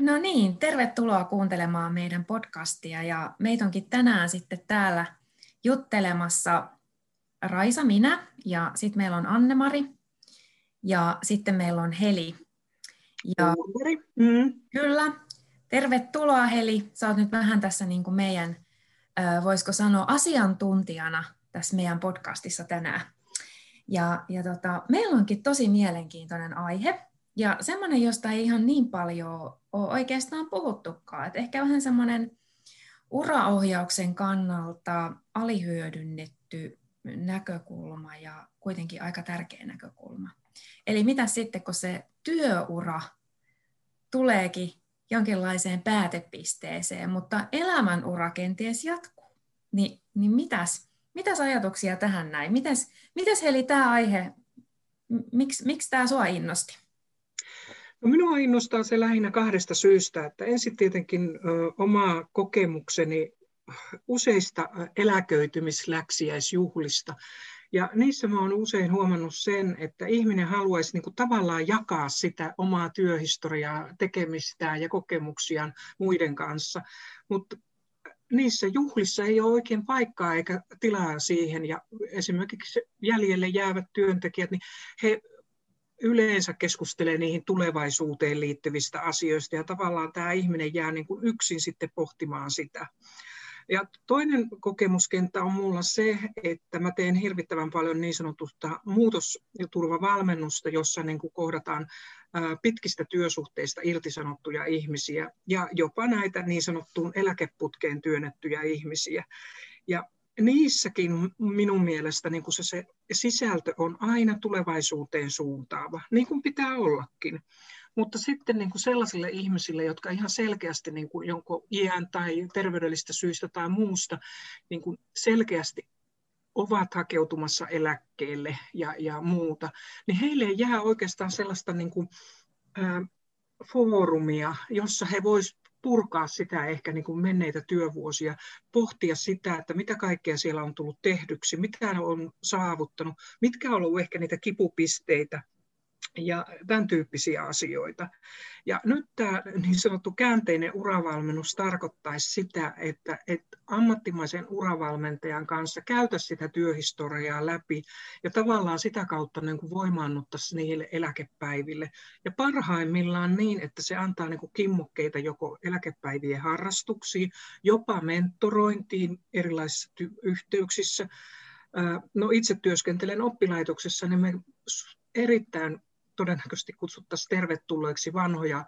No niin, tervetuloa kuuntelemaan meidän podcastia ja meitä onkin tänään sitten täällä juttelemassa Raisa, minä ja sitten meillä on Annemari ja sitten meillä on Heli. Ja, mm. Kyllä, tervetuloa Heli. Sä oot nyt vähän tässä niin kuin meidän, voisiko sanoa, asiantuntijana tässä meidän podcastissa tänään. Ja, ja tota, meillä onkin tosi mielenkiintoinen aihe, ja semmoinen, josta ei ihan niin paljon ole oikeastaan puhuttukaan. Että ehkä vähän semmoinen uraohjauksen kannalta alihyödynnetty näkökulma ja kuitenkin aika tärkeä näkökulma. Eli mitä sitten, kun se työura tuleekin jonkinlaiseen päätepisteeseen, mutta elämänura kenties jatkuu, niin, niin mitäs, mitäs ajatuksia tähän näin? Mitäs, mitäs Heli tämä aihe, miksi, miksi tämä sua innosti? No minua innostaa se lähinnä kahdesta syystä. Että ensin tietenkin oma kokemukseni useista eläköitymisläksiäisjuhlista. Ja niissä mä oon usein huomannut sen, että ihminen haluaisi niin kuin tavallaan jakaa sitä omaa työhistoriaa, tekemistään ja kokemuksiaan muiden kanssa. Mutta niissä juhlissa ei ole oikein paikkaa eikä tilaa siihen. Ja esimerkiksi jäljelle jäävät työntekijät, niin he yleensä keskustelee niihin tulevaisuuteen liittyvistä asioista ja tavallaan tämä ihminen jää niin kuin yksin sitten pohtimaan sitä. Ja toinen kokemuskenttä on mulla se, että mä teen hirvittävän paljon niin sanotusta muutos- ja turvavalmennusta, jossa niin kuin kohdataan pitkistä työsuhteista irtisanottuja ihmisiä ja jopa näitä niin sanottuun eläkeputkeen työnnettyjä ihmisiä. Ja niissäkin minun mielestä niin kuin se, se sisältö on aina tulevaisuuteen suuntaava, niin kuin pitää ollakin. Mutta sitten niin kuin sellaisille ihmisille, jotka ihan selkeästi niin kuin jonkun iän tai terveydellistä syistä tai muusta niin kuin selkeästi ovat hakeutumassa eläkkeelle ja, ja muuta, niin heille jää oikeastaan sellaista niin kuin, ää, foorumia, jossa he voisivat purkaa sitä ehkä niin kuin menneitä työvuosia, pohtia sitä, että mitä kaikkea siellä on tullut tehdyksi, mitä on saavuttanut, mitkä on ollut ehkä niitä kipupisteitä, ja tämän tyyppisiä asioita. Ja nyt tämä niin sanottu käänteinen uravalmennus tarkoittaisi sitä, että, että ammattimaisen uravalmentajan kanssa käytä sitä työhistoriaa läpi ja tavallaan sitä kautta niin kuin voimaannuttaisi niille eläkepäiville. Ja parhaimmillaan niin, että se antaa niin kuin kimmukkeita joko eläkepäivien harrastuksiin, jopa mentorointiin erilaisissa ty- yhteyksissä. No itse työskentelen oppilaitoksessa, niin me erittäin todennäköisesti kutsuttaisiin tervetulleeksi vanhoja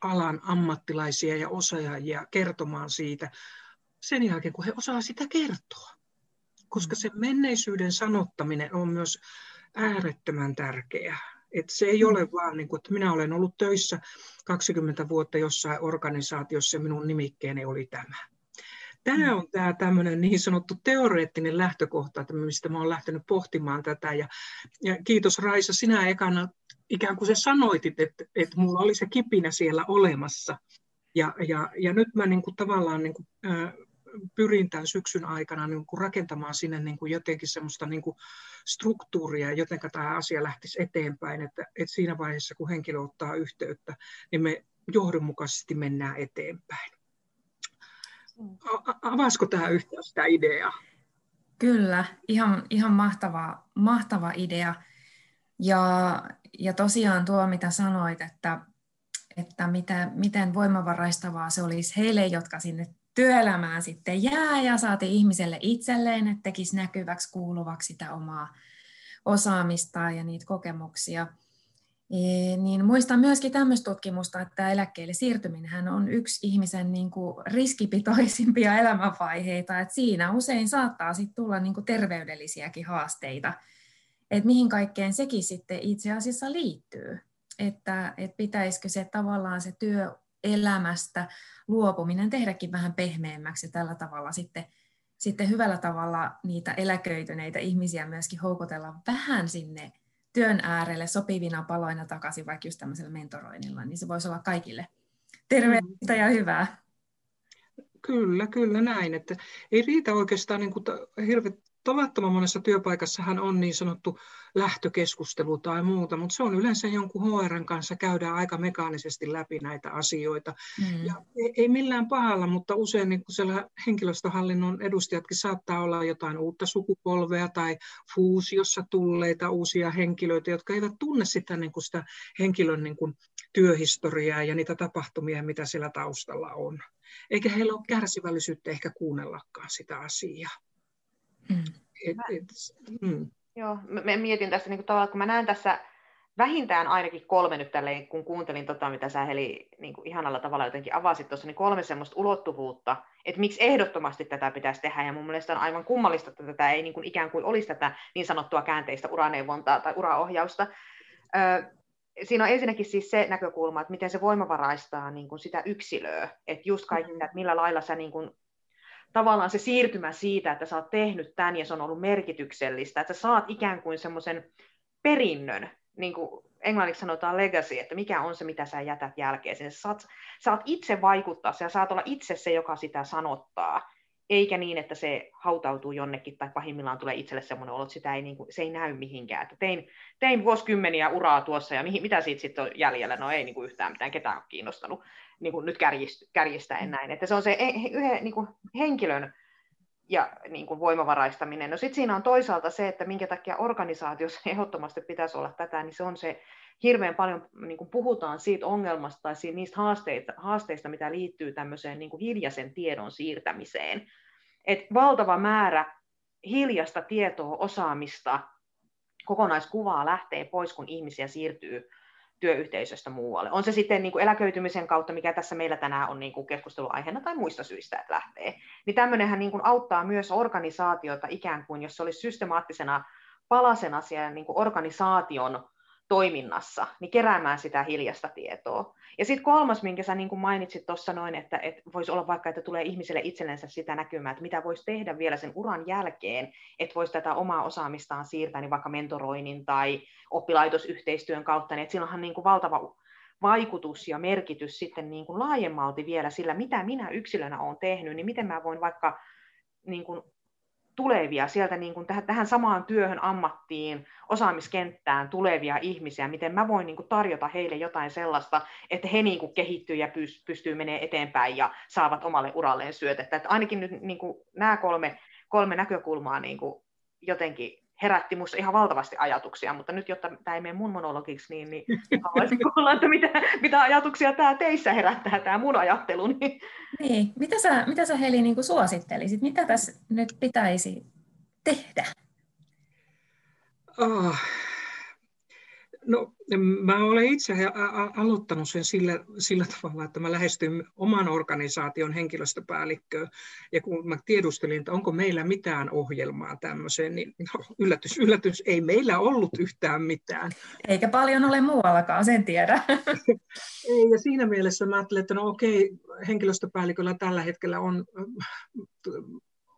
alan ammattilaisia ja osaajia kertomaan siitä sen jälkeen, kun he osaa sitä kertoa. Koska mm. se menneisyyden sanottaminen on myös äärettömän tärkeää. Et se ei ole mm. vaan, niin kuin, että minä olen ollut töissä 20 vuotta jossain organisaatiossa ja minun nimikkeeni oli tämä. Tämä mm. on tämä tämmöinen niin sanottu teoreettinen lähtökohta, että mistä mä olen lähtenyt pohtimaan tätä. Ja, ja kiitos Raisa, sinä ekana ikään kuin se sanoitit, että, että mulla oli se kipinä siellä olemassa. Ja, ja, ja nyt mä niin kuin tavallaan niin kuin, äh, pyrin tämän syksyn aikana niin kuin rakentamaan sinne niin kuin jotenkin semmoista niin kuin struktuuria, joten tämä asia lähtisi eteenpäin, että, että siinä vaiheessa, kun henkilö ottaa yhteyttä, niin me johdonmukaisesti mennään eteenpäin. Avaisiko tämä yhtään sitä ideaa? Kyllä, ihan, ihan mahtava, mahtava idea. Ja, ja tosiaan tuo, mitä sanoit, että, että mitä, miten voimavaraistavaa se olisi heille, jotka sinne työelämään sitten jää ja saatiin ihmiselle itselleen, että tekisi näkyväksi, kuuluvaksi sitä omaa osaamista ja niitä kokemuksia. Niin muistan myöskin tämmöistä tutkimusta, että eläkkeelle siirtyminen on yksi ihmisen niin kuin riskipitoisimpia elämänvaiheita, että siinä usein saattaa sit tulla niin kuin terveydellisiäkin haasteita, että mihin kaikkeen sekin sitten itse asiassa liittyy, että, että pitäisikö se tavallaan se työelämästä luopuminen tehdäkin vähän pehmeämmäksi ja tällä tavalla sitten, sitten hyvällä tavalla niitä eläköityneitä ihmisiä myöskin houkutella vähän sinne työn äärelle sopivina paloina takaisin vaikka just tämmöisellä mentoroinnilla, niin se voisi olla kaikille terveellistä ja hyvää. Kyllä, kyllä näin. Että ei riitä oikeastaan niin kuin tavattoman monessa työpaikassahan on niin sanottu lähtökeskustelu tai muuta, mutta se on yleensä jonkun HRn kanssa käydään aika mekaanisesti läpi näitä asioita. Mm. Ja ei, ei millään pahalla, mutta usein niin siellä henkilöstöhallinnon edustajatkin saattaa olla jotain uutta sukupolvea tai fuusiossa tulleita uusia henkilöitä, jotka eivät tunne sitä, niin kuin sitä henkilön niin kuin työhistoriaa ja niitä tapahtumia, mitä siellä taustalla on. Eikä heillä ole kärsivällisyyttä ehkä kuunnellakaan sitä asiaa. Mm. Et, et, mm. Joo, mä mietin tässä niin kuin tavallaan, kun mä näen tässä vähintään ainakin kolme nyt tälleen, kun kuuntelin tota, mitä sä Heli niin kuin ihanalla tavalla jotenkin avasit tuossa, niin kolme semmoista ulottuvuutta, että miksi ehdottomasti tätä pitäisi tehdä, ja mun mielestä on aivan kummallista, että tätä ei niin kuin ikään kuin olisi tätä niin sanottua käänteistä uraneuvontaa tai uraohjausta. Ö, siinä on ensinnäkin siis se näkökulma, että miten se voimavaraistaa niin kuin sitä yksilöä, että just kaikki, mm-hmm. että millä lailla sä niin kuin tavallaan se siirtymä siitä, että sä oot tehnyt tämän ja se on ollut merkityksellistä, että sä saat ikään kuin semmoisen perinnön, niin kuin englanniksi sanotaan legacy, että mikä on se, mitä sä jätät jälkeen. Sä saat, saat itse vaikuttaa, sä saat olla itse se, joka sitä sanottaa, eikä niin, että se hautautuu jonnekin tai pahimmillaan tulee itselle semmoinen olo, että sitä ei, niin kuin, se ei näy mihinkään. Että tein, tein vuosikymmeniä uraa tuossa ja mihin, mitä siitä sitten on jäljellä, no ei niin kuin yhtään mitään ketään ole kiinnostanut niin kuin nyt kärjistäen mm. näin. Että se on se yhden niin kuin henkilön ja niin kuin voimavaraistaminen. No sitten siinä on toisaalta se, että minkä takia organisaatiossa ehdottomasti pitäisi olla tätä, niin se on se hirveän paljon niin kuin puhutaan siitä ongelmasta tai siitä, niistä haasteista, haasteista, mitä liittyy tämmöiseen niin kuin hiljaisen tiedon siirtämiseen. Et valtava määrä hiljasta tietoa, osaamista, kokonaiskuvaa lähtee pois, kun ihmisiä siirtyy työyhteisöstä muualle. On se sitten niin kuin eläköitymisen kautta, mikä tässä meillä tänään on niin kuin keskusteluaiheena tai muista syistä, että lähtee. Niin tämmöinenhän niin kuin auttaa myös organisaatiota ikään kuin, jos se olisi systemaattisena palasena siellä niin kuin organisaation toiminnassa, niin keräämään sitä hiljasta tietoa. Ja sitten kolmas, minkä sä niin mainitsit tuossa noin, että, että voisi olla vaikka, että tulee ihmiselle itsellensä sitä näkymää, että mitä voisi tehdä vielä sen uran jälkeen, että voisi tätä omaa osaamistaan siirtää, niin vaikka mentoroinnin tai oppilaitosyhteistyön kautta, niin että silloinhan niin kuin valtava vaikutus ja merkitys sitten niin kuin laajemmalti vielä sillä, mitä minä yksilönä olen tehnyt, niin miten mä voin vaikka niin kuin tulevia sieltä niin kuin tähän, tähän samaan työhön, ammattiin, osaamiskenttään tulevia ihmisiä, miten mä voin niin kuin tarjota heille jotain sellaista, että he niin kuin kehittyy ja pystyy menemään eteenpäin ja saavat omalle uralleen syötettä. Että ainakin nyt niin kuin nämä kolme, kolme näkökulmaa niin kuin jotenkin herätti minussa ihan valtavasti ajatuksia, mutta nyt, jotta tämä ei mene mun monologiksi, niin, niin haluaisin kuulla, että mitä, mitä ajatuksia tämä teissä herättää, tämä mun ajattelu. Niin, niin. Mitä, sä, mitä sä Heli niin suosittelisit? Mitä tässä nyt pitäisi tehdä? Oh, No, mä olen itse aloittanut sen sillä, sillä tavalla, että mä lähestyin oman organisaation henkilöstöpäällikköön, ja kun mä tiedustelin, että onko meillä mitään ohjelmaa tämmöiseen, niin no, yllätys, yllätys, ei meillä ollut yhtään mitään. Eikä paljon ole muuallakaan, sen tiedä. ei, ja siinä mielessä mä ajattelin, että no okei, henkilöstöpäälliköllä tällä hetkellä on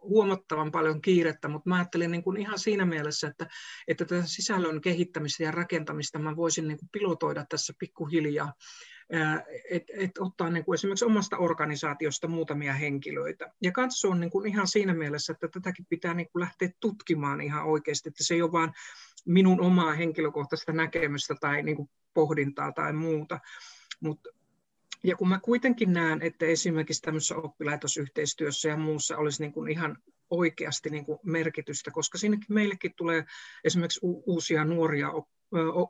huomattavan paljon kiirettä, mutta mä ajattelin niin kuin ihan siinä mielessä, että, että tätä sisällön kehittämistä ja rakentamista mä voisin niin kuin pilotoida tässä pikkuhiljaa, että et ottaa niin kuin esimerkiksi omasta organisaatiosta muutamia henkilöitä. Ja katsoa niin kuin ihan siinä mielessä, että tätäkin pitää niin kuin lähteä tutkimaan ihan oikeasti, että se ei ole vain minun omaa henkilökohtaista näkemystä tai niin kuin pohdintaa tai muuta, mutta ja kun mä kuitenkin näen, että esimerkiksi tämmöisessä oppilaitosyhteistyössä ja muussa olisi niin kuin ihan oikeasti niin kuin merkitystä, koska sinnekin meillekin tulee esimerkiksi uusia nuoria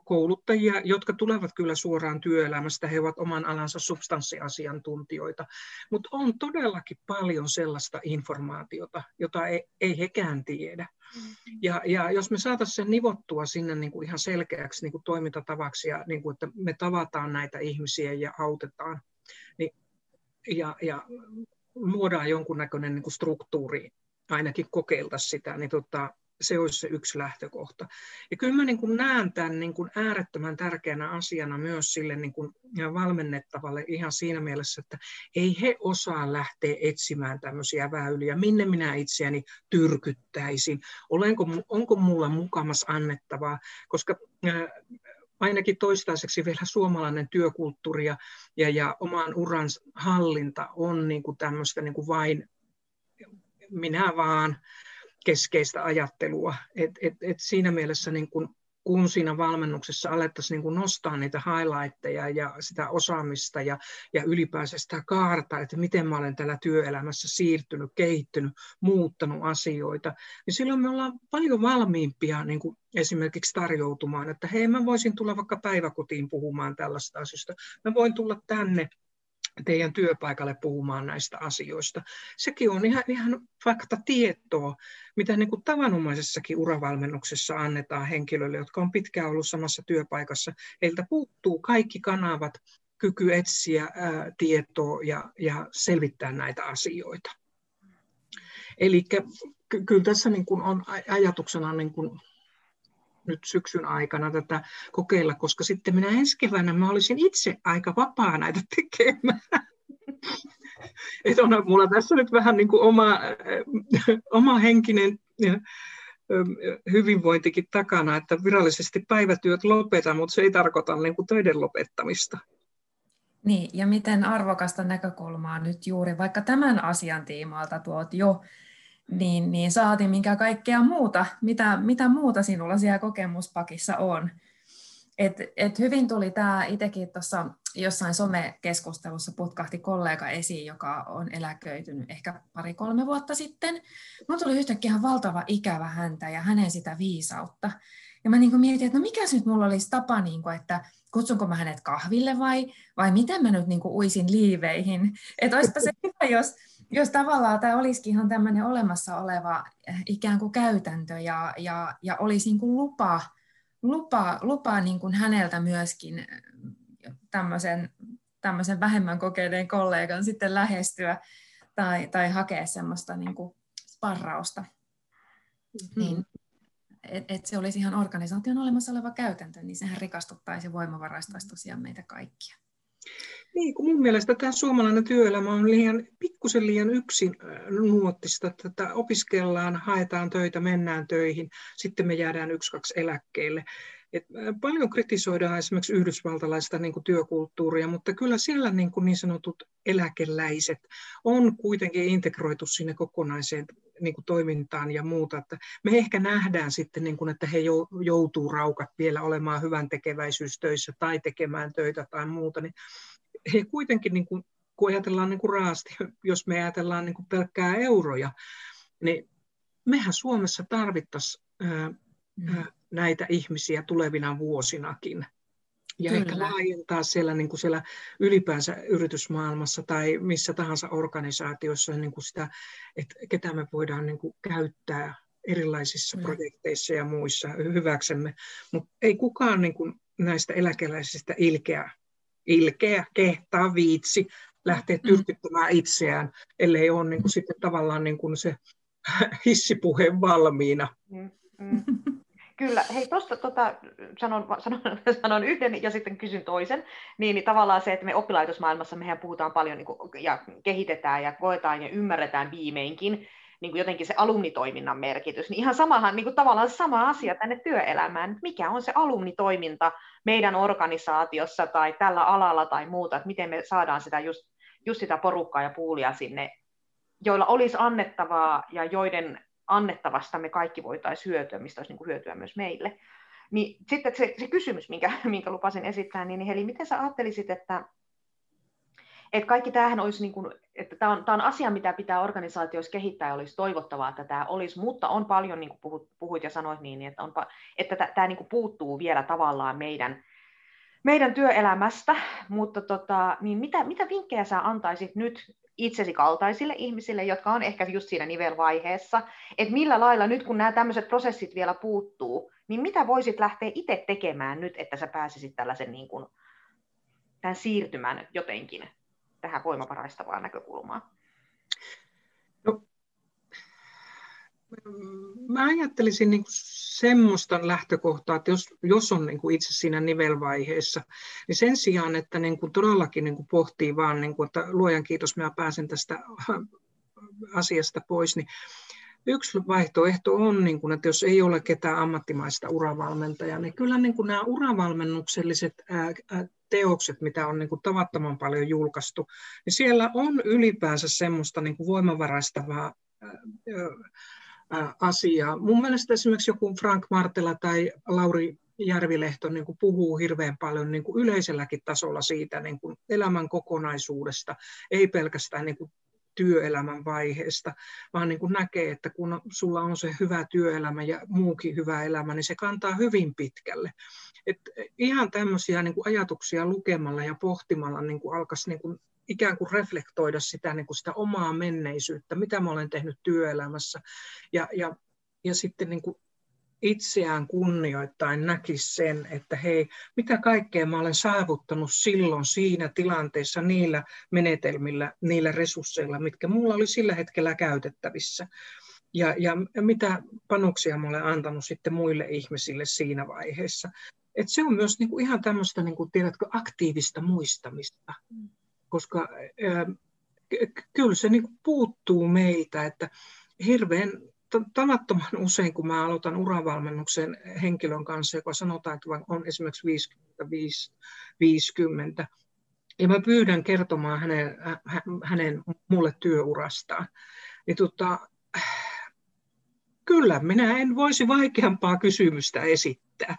kouluttajia, jotka tulevat kyllä suoraan työelämästä, he ovat oman alansa substanssiasiantuntijoita, mutta on todellakin paljon sellaista informaatiota, jota ei, ei hekään tiedä. Mm-hmm. Ja, ja jos me saataisiin sen nivottua sinne niin kuin ihan selkeäksi niin kuin toimintatavaksi, ja niin kuin, että me tavataan näitä ihmisiä ja autetaan, niin, ja, ja luodaan jonkunnäköinen niin kuin struktuuri, ainakin kokeilta sitä, niin tota, se olisi se yksi lähtökohta. Ja kyllä mä niin kuin näen tämän niin kuin äärettömän tärkeänä asiana myös sille niin kuin valmennettavalle ihan siinä mielessä, että ei he osaa lähteä etsimään tämmöisiä väyliä, minne minä itseäni tyrkyttäisin, Olenko, onko mulla mukamas annettavaa, koska ainakin toistaiseksi vielä suomalainen työkulttuuri ja, ja, ja oman uran hallinta on niin kuin tämmöistä niin kuin vain minä vaan, keskeistä ajattelua. Et, et, et siinä mielessä niin kun kun siinä valmennuksessa alettaisiin niin nostaa niitä highlightteja ja sitä osaamista ja, ja ylipäänsä sitä kaarta, että miten mä olen täällä työelämässä siirtynyt, kehittynyt, muuttanut asioita, niin silloin me ollaan paljon valmiimpia niin kuin esimerkiksi tarjoutumaan, että hei mä voisin tulla vaikka päiväkotiin puhumaan tällaista asioista, mä voin tulla tänne teidän työpaikalle puhumaan näistä asioista. Sekin on ihan, ihan faktatietoa, mitä niin kuin tavanomaisessakin uravalmennuksessa annetaan henkilöille, jotka on pitkään ollut samassa työpaikassa. Heiltä puuttuu kaikki kanavat, kyky etsiä ää, tietoa ja, ja selvittää näitä asioita. Eli ky- kyllä tässä niin kuin on ajatuksena niin kuin nyt syksyn aikana tätä kokeilla, koska sitten minä ensi keväänä mä olisin itse aika vapaa näitä tekemään. Että on mulla tässä nyt vähän niin kuin oma, oma henkinen hyvinvointikin takana, että virallisesti päivätyöt lopetan, mutta se ei tarkoita niin kuin töiden lopettamista. Niin, ja miten arvokasta näkökulmaa nyt juuri vaikka tämän asian tiimoilta tuot jo niin, niin saati minkä kaikkea muuta, mitä, mitä muuta sinulla siellä kokemuspakissa on. Et, et hyvin tuli tämä itsekin tuossa jossain somekeskustelussa putkahti kollega esiin, joka on eläköitynyt ehkä pari-kolme vuotta sitten. Mulla tuli yhtäkkiä ihan valtava ikävä häntä ja hänen sitä viisautta. Ja mä niin mietin, että no mikä nyt mulla olisi tapa, niin kuin, että kutsunko mä hänet kahville vai, vai miten mä nyt niin kuin uisin liiveihin. Että olisipa se hyvä, jos, jos tavallaan tämä olisikin ihan tämmöinen olemassa oleva eh, ikään kuin käytäntö ja, ja, ja olisi niin kuin lupa, lupa, lupa niin kuin häneltä myöskin eh, tämmöisen, tämmöisen vähemmän kokeiden kollegan sitten lähestyä tai, tai hakea semmoista niin kuin sparrausta. Mm-hmm. Niin, että et se olisi ihan organisaation olemassa oleva käytäntö, niin sehän rikastuttaisi ja voimavaraistaisi tosiaan meitä kaikkia. Niin, kun mun mielestä tämä suomalainen työelämä on liian, pikkusen liian yksin nuottista, että opiskellaan, haetaan töitä, mennään töihin, sitten me jäädään yksi, kaksi eläkkeelle. Et paljon kritisoidaan esimerkiksi yhdysvaltalaista niin kuin työkulttuuria, mutta kyllä siellä niin, kuin niin sanotut eläkeläiset on kuitenkin integroitu sinne kokonaiseen niin kuin toimintaan ja muuta. Että me ehkä nähdään sitten, niin kuin, että he joutuu raukat vielä olemaan hyvän tekeväisyystöissä tai tekemään töitä tai muuta, niin he kuitenkin, niin kuin, kun ajatellaan niin kuin raasti, jos me ajatellaan niin kuin pelkkää euroja, niin mehän Suomessa tarvittaisiin mm. näitä ihmisiä tulevina vuosinakin. Ja Kyllä. ehkä laajentaa siellä, niin kuin siellä ylipäänsä yritysmaailmassa tai missä tahansa organisaatiossa niin kuin sitä, että ketä me voidaan niin kuin käyttää erilaisissa mm. projekteissa ja muissa hyväksemme. Mutta ei kukaan niin kuin näistä eläkeläisistä ilkeä ilkeä, kehtaa, viitsi lähteä mm. tyrkyttämään itseään, ellei ole niin kuin sitten tavallaan niin kuin se hissipuhe valmiina. Mm, mm. Kyllä, hei tuosta tota, sanon, sanon, sanon yhden ja sitten kysyn toisen, niin, niin tavallaan se, että me oppilaitosmaailmassa mehän puhutaan paljon niin kuin, ja kehitetään ja koetaan ja ymmärretään viimeinkin niin kuin jotenkin se alumnitoiminnan merkitys, niin ihan samahan, niin kuin tavallaan sama asia tänne työelämään, mikä on se alumnitoiminta meidän organisaatiossa tai tällä alalla tai muuta, että miten me saadaan sitä just, just sitä porukkaa ja puulia sinne, joilla olisi annettavaa ja joiden annettavasta me kaikki voitaisiin hyötyä, mistä olisi niin kuin hyötyä myös meille. Niin sitten se, se kysymys, minkä, minkä lupasin esittää, niin Heli, miten sä ajattelisit, että et kaikki tämähän olisi, niin kuin, että tämä on, tämä on asia, mitä pitää organisaatioissa kehittää ja olisi toivottavaa, että tämä olisi, mutta on paljon, niin kuin puhut, puhuit ja sanoit niin, että, on, että tämä, niin kuin puuttuu vielä tavallaan meidän, meidän työelämästä, mutta tota, niin mitä, mitä vinkkejä sä antaisit nyt itsesi kaltaisille ihmisille, jotka on ehkä just siinä nivelvaiheessa, että millä lailla nyt kun nämä tämmöiset prosessit vielä puuttuu, niin mitä voisit lähteä itse tekemään nyt, että sä pääsisit tällaisen niin kuin, tämän siirtymän jotenkin tähän voimavaraistavaan näkökulmaan? No, mä ajattelisin niin semmoista lähtökohtaa, että jos, jos on niin itse siinä nivelvaiheessa, niin sen sijaan, että niin kuin todellakin niin kuin pohtii vaan, niin kuin, että luojan kiitos, mä pääsen tästä asiasta pois, niin yksi vaihtoehto on, niin kuin, että jos ei ole ketään ammattimaista uravalmentajaa, niin kyllä niin kuin nämä uravalmennukselliset teokset, mitä on niin kuin tavattoman paljon julkaistu, niin siellä on ylipäänsä semmoista niin kuin voimavaraistavaa asiaa. Mun mielestä esimerkiksi joku Frank Martela tai Lauri Järvilehto niin kuin puhuu hirveän paljon niin kuin yleiselläkin tasolla siitä niin kuin elämän kokonaisuudesta, ei pelkästään niin kuin työelämän vaiheesta, vaan niin kuin näkee, että kun sulla on se hyvä työelämä ja muukin hyvä elämä, niin se kantaa hyvin pitkälle. Et ihan tämmöisiä niin kuin ajatuksia lukemalla ja pohtimalla niin kuin alkaisi niin kuin ikään kuin reflektoida sitä, niin kuin sitä omaa menneisyyttä, mitä mä olen tehnyt työelämässä, ja, ja, ja sitten niin kuin itseään kunnioittain näkisi sen, että hei, mitä kaikkea mä olen saavuttanut silloin siinä tilanteessa niillä menetelmillä, niillä resursseilla, mitkä mulla oli sillä hetkellä käytettävissä. Ja, ja mitä panoksia mä olen antanut sitten muille ihmisille siinä vaiheessa. Et se on myös niinku ihan tämmöistä, niinku, tiedätkö, aktiivista muistamista, koska kyllä se niinku puuttuu meiltä, että hirveän tavattoman usein, kun mä aloitan uravalmennuksen henkilön kanssa, joka sanotaan, että on esimerkiksi 55-50, ja mä pyydän kertomaan hänen, hänen mulle työurastaan, niin tota, kyllä minä en voisi vaikeampaa kysymystä esittää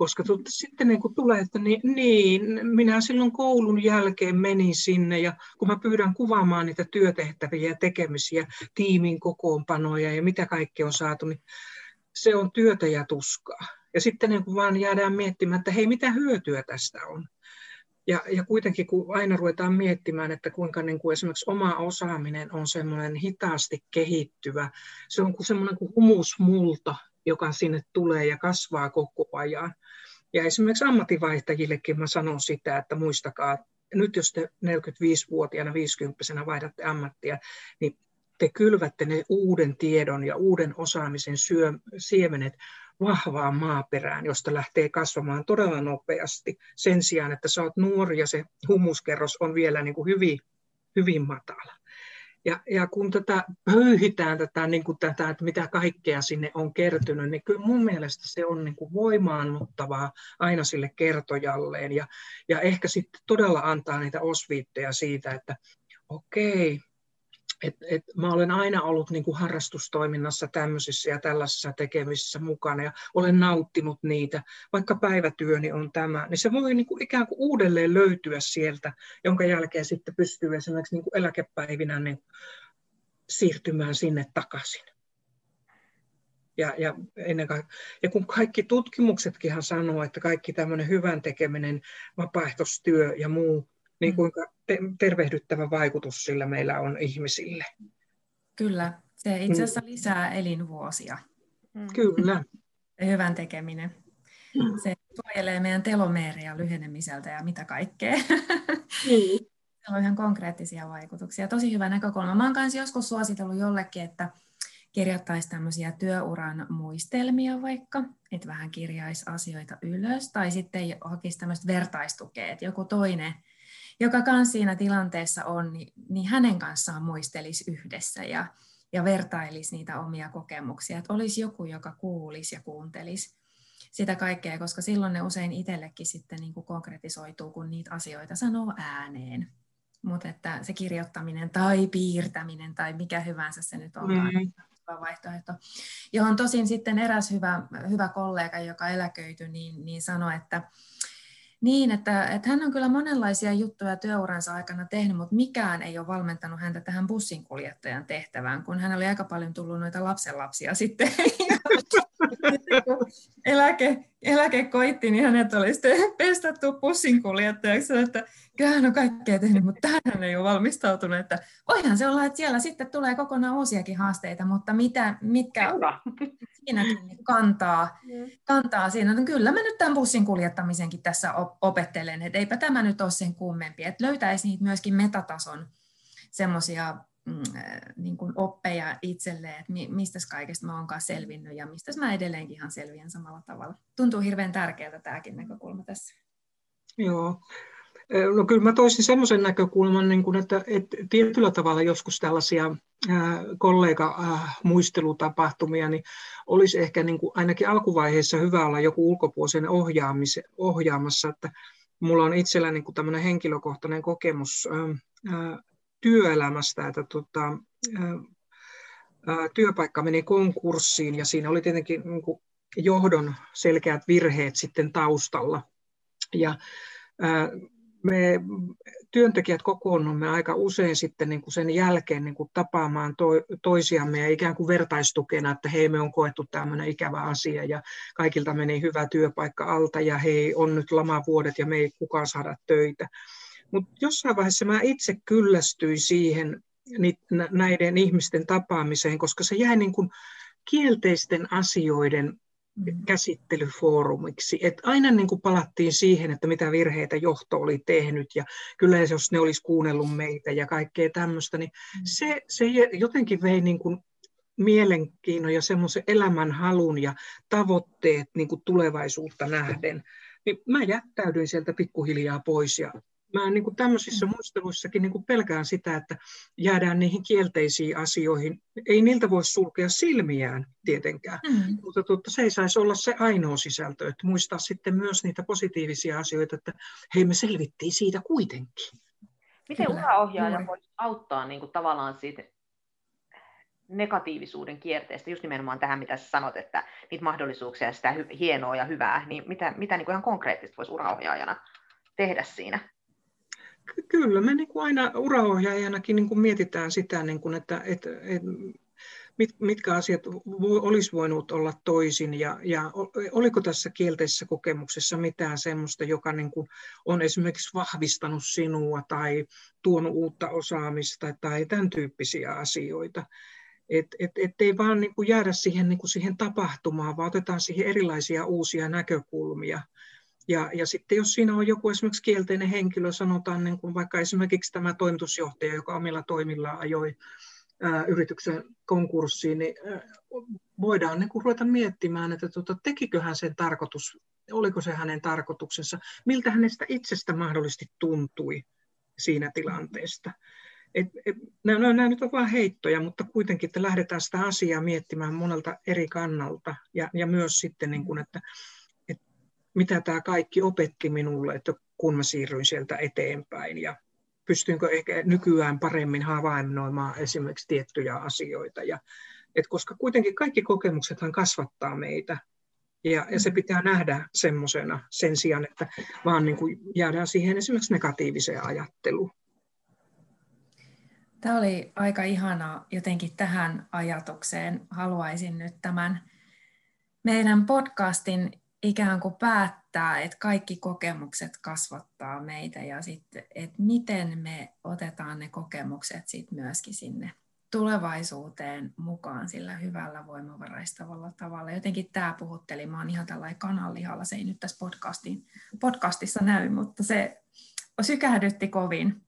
koska tuota, sitten niin kun tulee, että niin, niin, minä silloin koulun jälkeen menin sinne ja kun mä pyydän kuvaamaan niitä työtehtäviä ja tekemisiä, tiimin kokoonpanoja ja mitä kaikkea on saatu, niin se on työtä ja tuskaa. Ja sitten niin kun vaan jäädään miettimään, että hei, mitä hyötyä tästä on. Ja, ja kuitenkin kun aina ruvetaan miettimään, että kuinka niin kuin esimerkiksi oma osaaminen on semmoinen hitaasti kehittyvä, se on kuin semmoinen kuin humusmulta, joka sinne tulee ja kasvaa koko ajan. Ja esimerkiksi ammatinvaihtajillekin mä sanon sitä, että muistakaa, nyt jos te 45-vuotiaana, 50 vaihdatte ammattia, niin te kylvätte ne uuden tiedon ja uuden osaamisen syö, siemenet vahvaan maaperään, josta lähtee kasvamaan todella nopeasti sen sijaan, että sä oot nuori ja se humuskerros on vielä niin kuin hyvin, hyvin matala. Ja, ja kun tätä pöyhitään tätä, niin kuin tätä, että mitä kaikkea sinne on kertynyt, niin kyllä mun mielestä se on niin kuin voimaannuttavaa aina sille kertojalleen. Ja, ja ehkä sitten todella antaa niitä osviitteja siitä, että okei, et, et mä olen aina ollut niin kuin harrastustoiminnassa tämmöisissä ja tällaisissa tekemisissä mukana ja olen nauttinut niitä, vaikka päivätyöni on tämä, niin se voi niin kuin ikään kuin uudelleen löytyä sieltä, jonka jälkeen sitten pystyy esimerkiksi niin kuin eläkepäivinä niin siirtymään sinne takaisin. Ja, ja, ennen kaikkea, ja kun kaikki tutkimuksetkin sanoo, että kaikki tämmöinen hyvän tekeminen, vapaaehtoistyö ja muu niin mm. kuinka te- tervehdyttävä vaikutus sillä meillä on ihmisille. Kyllä, se itse asiassa lisää elinvuosia. Mm. Kyllä. Se hyvän tekeminen. Mm. Se suojelee meidän telomeeria lyhenemiseltä ja mitä kaikkea. Mm. Se on ihan konkreettisia vaikutuksia. Tosi hyvä näkökulma. Mä oon kanssa joskus suositellut jollekin, että kirjoittaisi tämmöisiä työuran muistelmia vaikka, että vähän kirjaisi asioita ylös, tai sitten hakisi tämmöistä vertaistukea, että joku toinen joka kanssa siinä tilanteessa on, niin, niin hänen kanssaan muistelisi yhdessä ja, ja vertailisi niitä omia kokemuksia, että olisi joku, joka kuulisi ja kuuntelisi sitä kaikkea, koska silloin ne usein itsellekin sitten niin kuin konkretisoituu, kun niitä asioita sanoo ääneen. Mutta että se kirjoittaminen tai piirtäminen tai mikä hyvänsä se nyt onkaan, mm. vaihtoehto. Johon tosin sitten eräs hyvä, hyvä kollega, joka eläköityi, niin, niin sanoi, että, niin, että, että hän on kyllä monenlaisia juttuja työuransa aikana tehnyt, mutta mikään ei ole valmentanut häntä tähän bussinkuljettajan tehtävään, kun hän oli aika paljon tullut noita lapsenlapsia sitten. eläke, eläke koitti, niin hänet oli sitten pestattu bussinkuljettajaksi, että kyllä hän on kaikkea tehnyt, mutta tähän ei ole valmistautunut. Että voihan se olla, että siellä sitten tulee kokonaan uusiakin haasteita, mutta mitä, mitkä siinäkin kantaa, kantaa siinä. No kyllä mä nyt tämän bussin kuljettamisenkin tässä opettelen, että eipä tämä nyt ole sen kummempi. Että löytäisi niitä myöskin metatason semmoisia mm, niin kuin oppeja itselleen, että mistä kaikesta mä oonkaan selvinnyt ja mistä mä edelleenkin ihan selviän samalla tavalla. Tuntuu hirveän tärkeältä tämäkin näkökulma tässä. Joo, No kyllä mä toisin semmoisen näkökulman, niin kuin, että, että tietyllä tavalla joskus tällaisia kollega-muistelutapahtumia, niin olisi ehkä niin kuin ainakin alkuvaiheessa hyvä olla joku ulkopuolisen ohjaamassa, että mulla on itsellä niin kuin tämmöinen henkilökohtainen kokemus työelämästä, että tota, työpaikka meni konkurssiin ja siinä oli tietenkin niin kuin johdon selkeät virheet sitten taustalla. Ja me työntekijät kokoonnumme aika usein sitten niin kuin sen jälkeen niin kuin tapaamaan to, toisiamme ja ikään kuin vertaistukena, että hei me on koettu tämmöinen ikävä asia ja kaikilta meni hyvä työpaikka alta ja hei on nyt lamavuodet ja me ei kukaan saada töitä. Mutta jossain vaiheessa mä itse kyllästyin siihen näiden ihmisten tapaamiseen, koska se jäi niin kuin kielteisten asioiden käsittelyfoorumiksi. Et aina niin kuin palattiin siihen, että mitä virheitä johto oli tehnyt ja kyllä jos ne olisi kuunnellut meitä ja kaikkea tämmöistä, niin mm. se, se jotenkin vei niin kuin mielenkiinnon ja semmoisen elämänhalun ja tavoitteet niin kuin tulevaisuutta nähden. Niin mä jättäydyin sieltä pikkuhiljaa pois ja mä niin kuin tämmöisissä mm. muisteluissakin niin kuin pelkään sitä, että jäädään niihin kielteisiin asioihin. Ei niiltä voi sulkea silmiään tietenkään, mm. mutta tuota, se ei saisi olla se ainoa sisältö, että muistaa sitten myös niitä positiivisia asioita, että hei me selvittiin siitä kuitenkin. Miten uraohjaaja voi auttaa niin kuin tavallaan siitä negatiivisuuden kierteestä, just nimenomaan tähän, mitä sä sanot, että niitä mahdollisuuksia ja sitä hienoa ja hyvää, niin mitä, mitä niin kuin ihan konkreettisesti voisi uraohjaajana tehdä siinä? Kyllä, me niin kuin aina uraohjaajanakin niin kuin mietitään sitä, niin kuin, että, että, että mit, mitkä asiat olisi voinut olla toisin ja, ja oliko tässä kielteisessä kokemuksessa mitään sellaista, joka niin kuin on esimerkiksi vahvistanut sinua tai tuonut uutta osaamista tai tämän tyyppisiä asioita. Että et, et ei vaan niin kuin jäädä siihen, niin kuin siihen tapahtumaan, vaan otetaan siihen erilaisia uusia näkökulmia. Ja, ja sitten jos siinä on joku esimerkiksi kielteinen henkilö, sanotaan niin kuin vaikka esimerkiksi tämä toimitusjohtaja, joka omilla toimillaan ajoi ää, yrityksen konkurssiin, niin ää, voidaan niin kuin ruveta miettimään, että tuota, tekikö hän sen tarkoitus, oliko se hänen tarkoituksensa, miltä hänestä itsestä mahdollisesti tuntui siinä tilanteesta. Et, et, nämä, nämä nyt on vain heittoja, mutta kuitenkin, että lähdetään sitä asiaa miettimään monelta eri kannalta ja, ja myös sitten, niin kuin, että mitä tämä kaikki opetti minulle, että kun mä siirryin sieltä eteenpäin ja pystynkö ehkä nykyään paremmin havainnoimaan esimerkiksi tiettyjä asioita. Ja, et koska kuitenkin kaikki kokemuksethan kasvattaa meitä ja, ja se pitää nähdä semmoisena sen sijaan, että vaan niin kuin jäädään siihen esimerkiksi negatiiviseen ajatteluun. Tämä oli aika ihana jotenkin tähän ajatukseen. Haluaisin nyt tämän meidän podcastin ikään kuin päättää, että kaikki kokemukset kasvattaa meitä ja sitten, että miten me otetaan ne kokemukset sitten myöskin sinne tulevaisuuteen mukaan sillä hyvällä voimavaraistavalla tavalla. Jotenkin tämä puhutteli, mä oon ihan tällainen kananlihalla, se ei nyt tässä podcastin, podcastissa näy, mutta se sykähdytti kovin.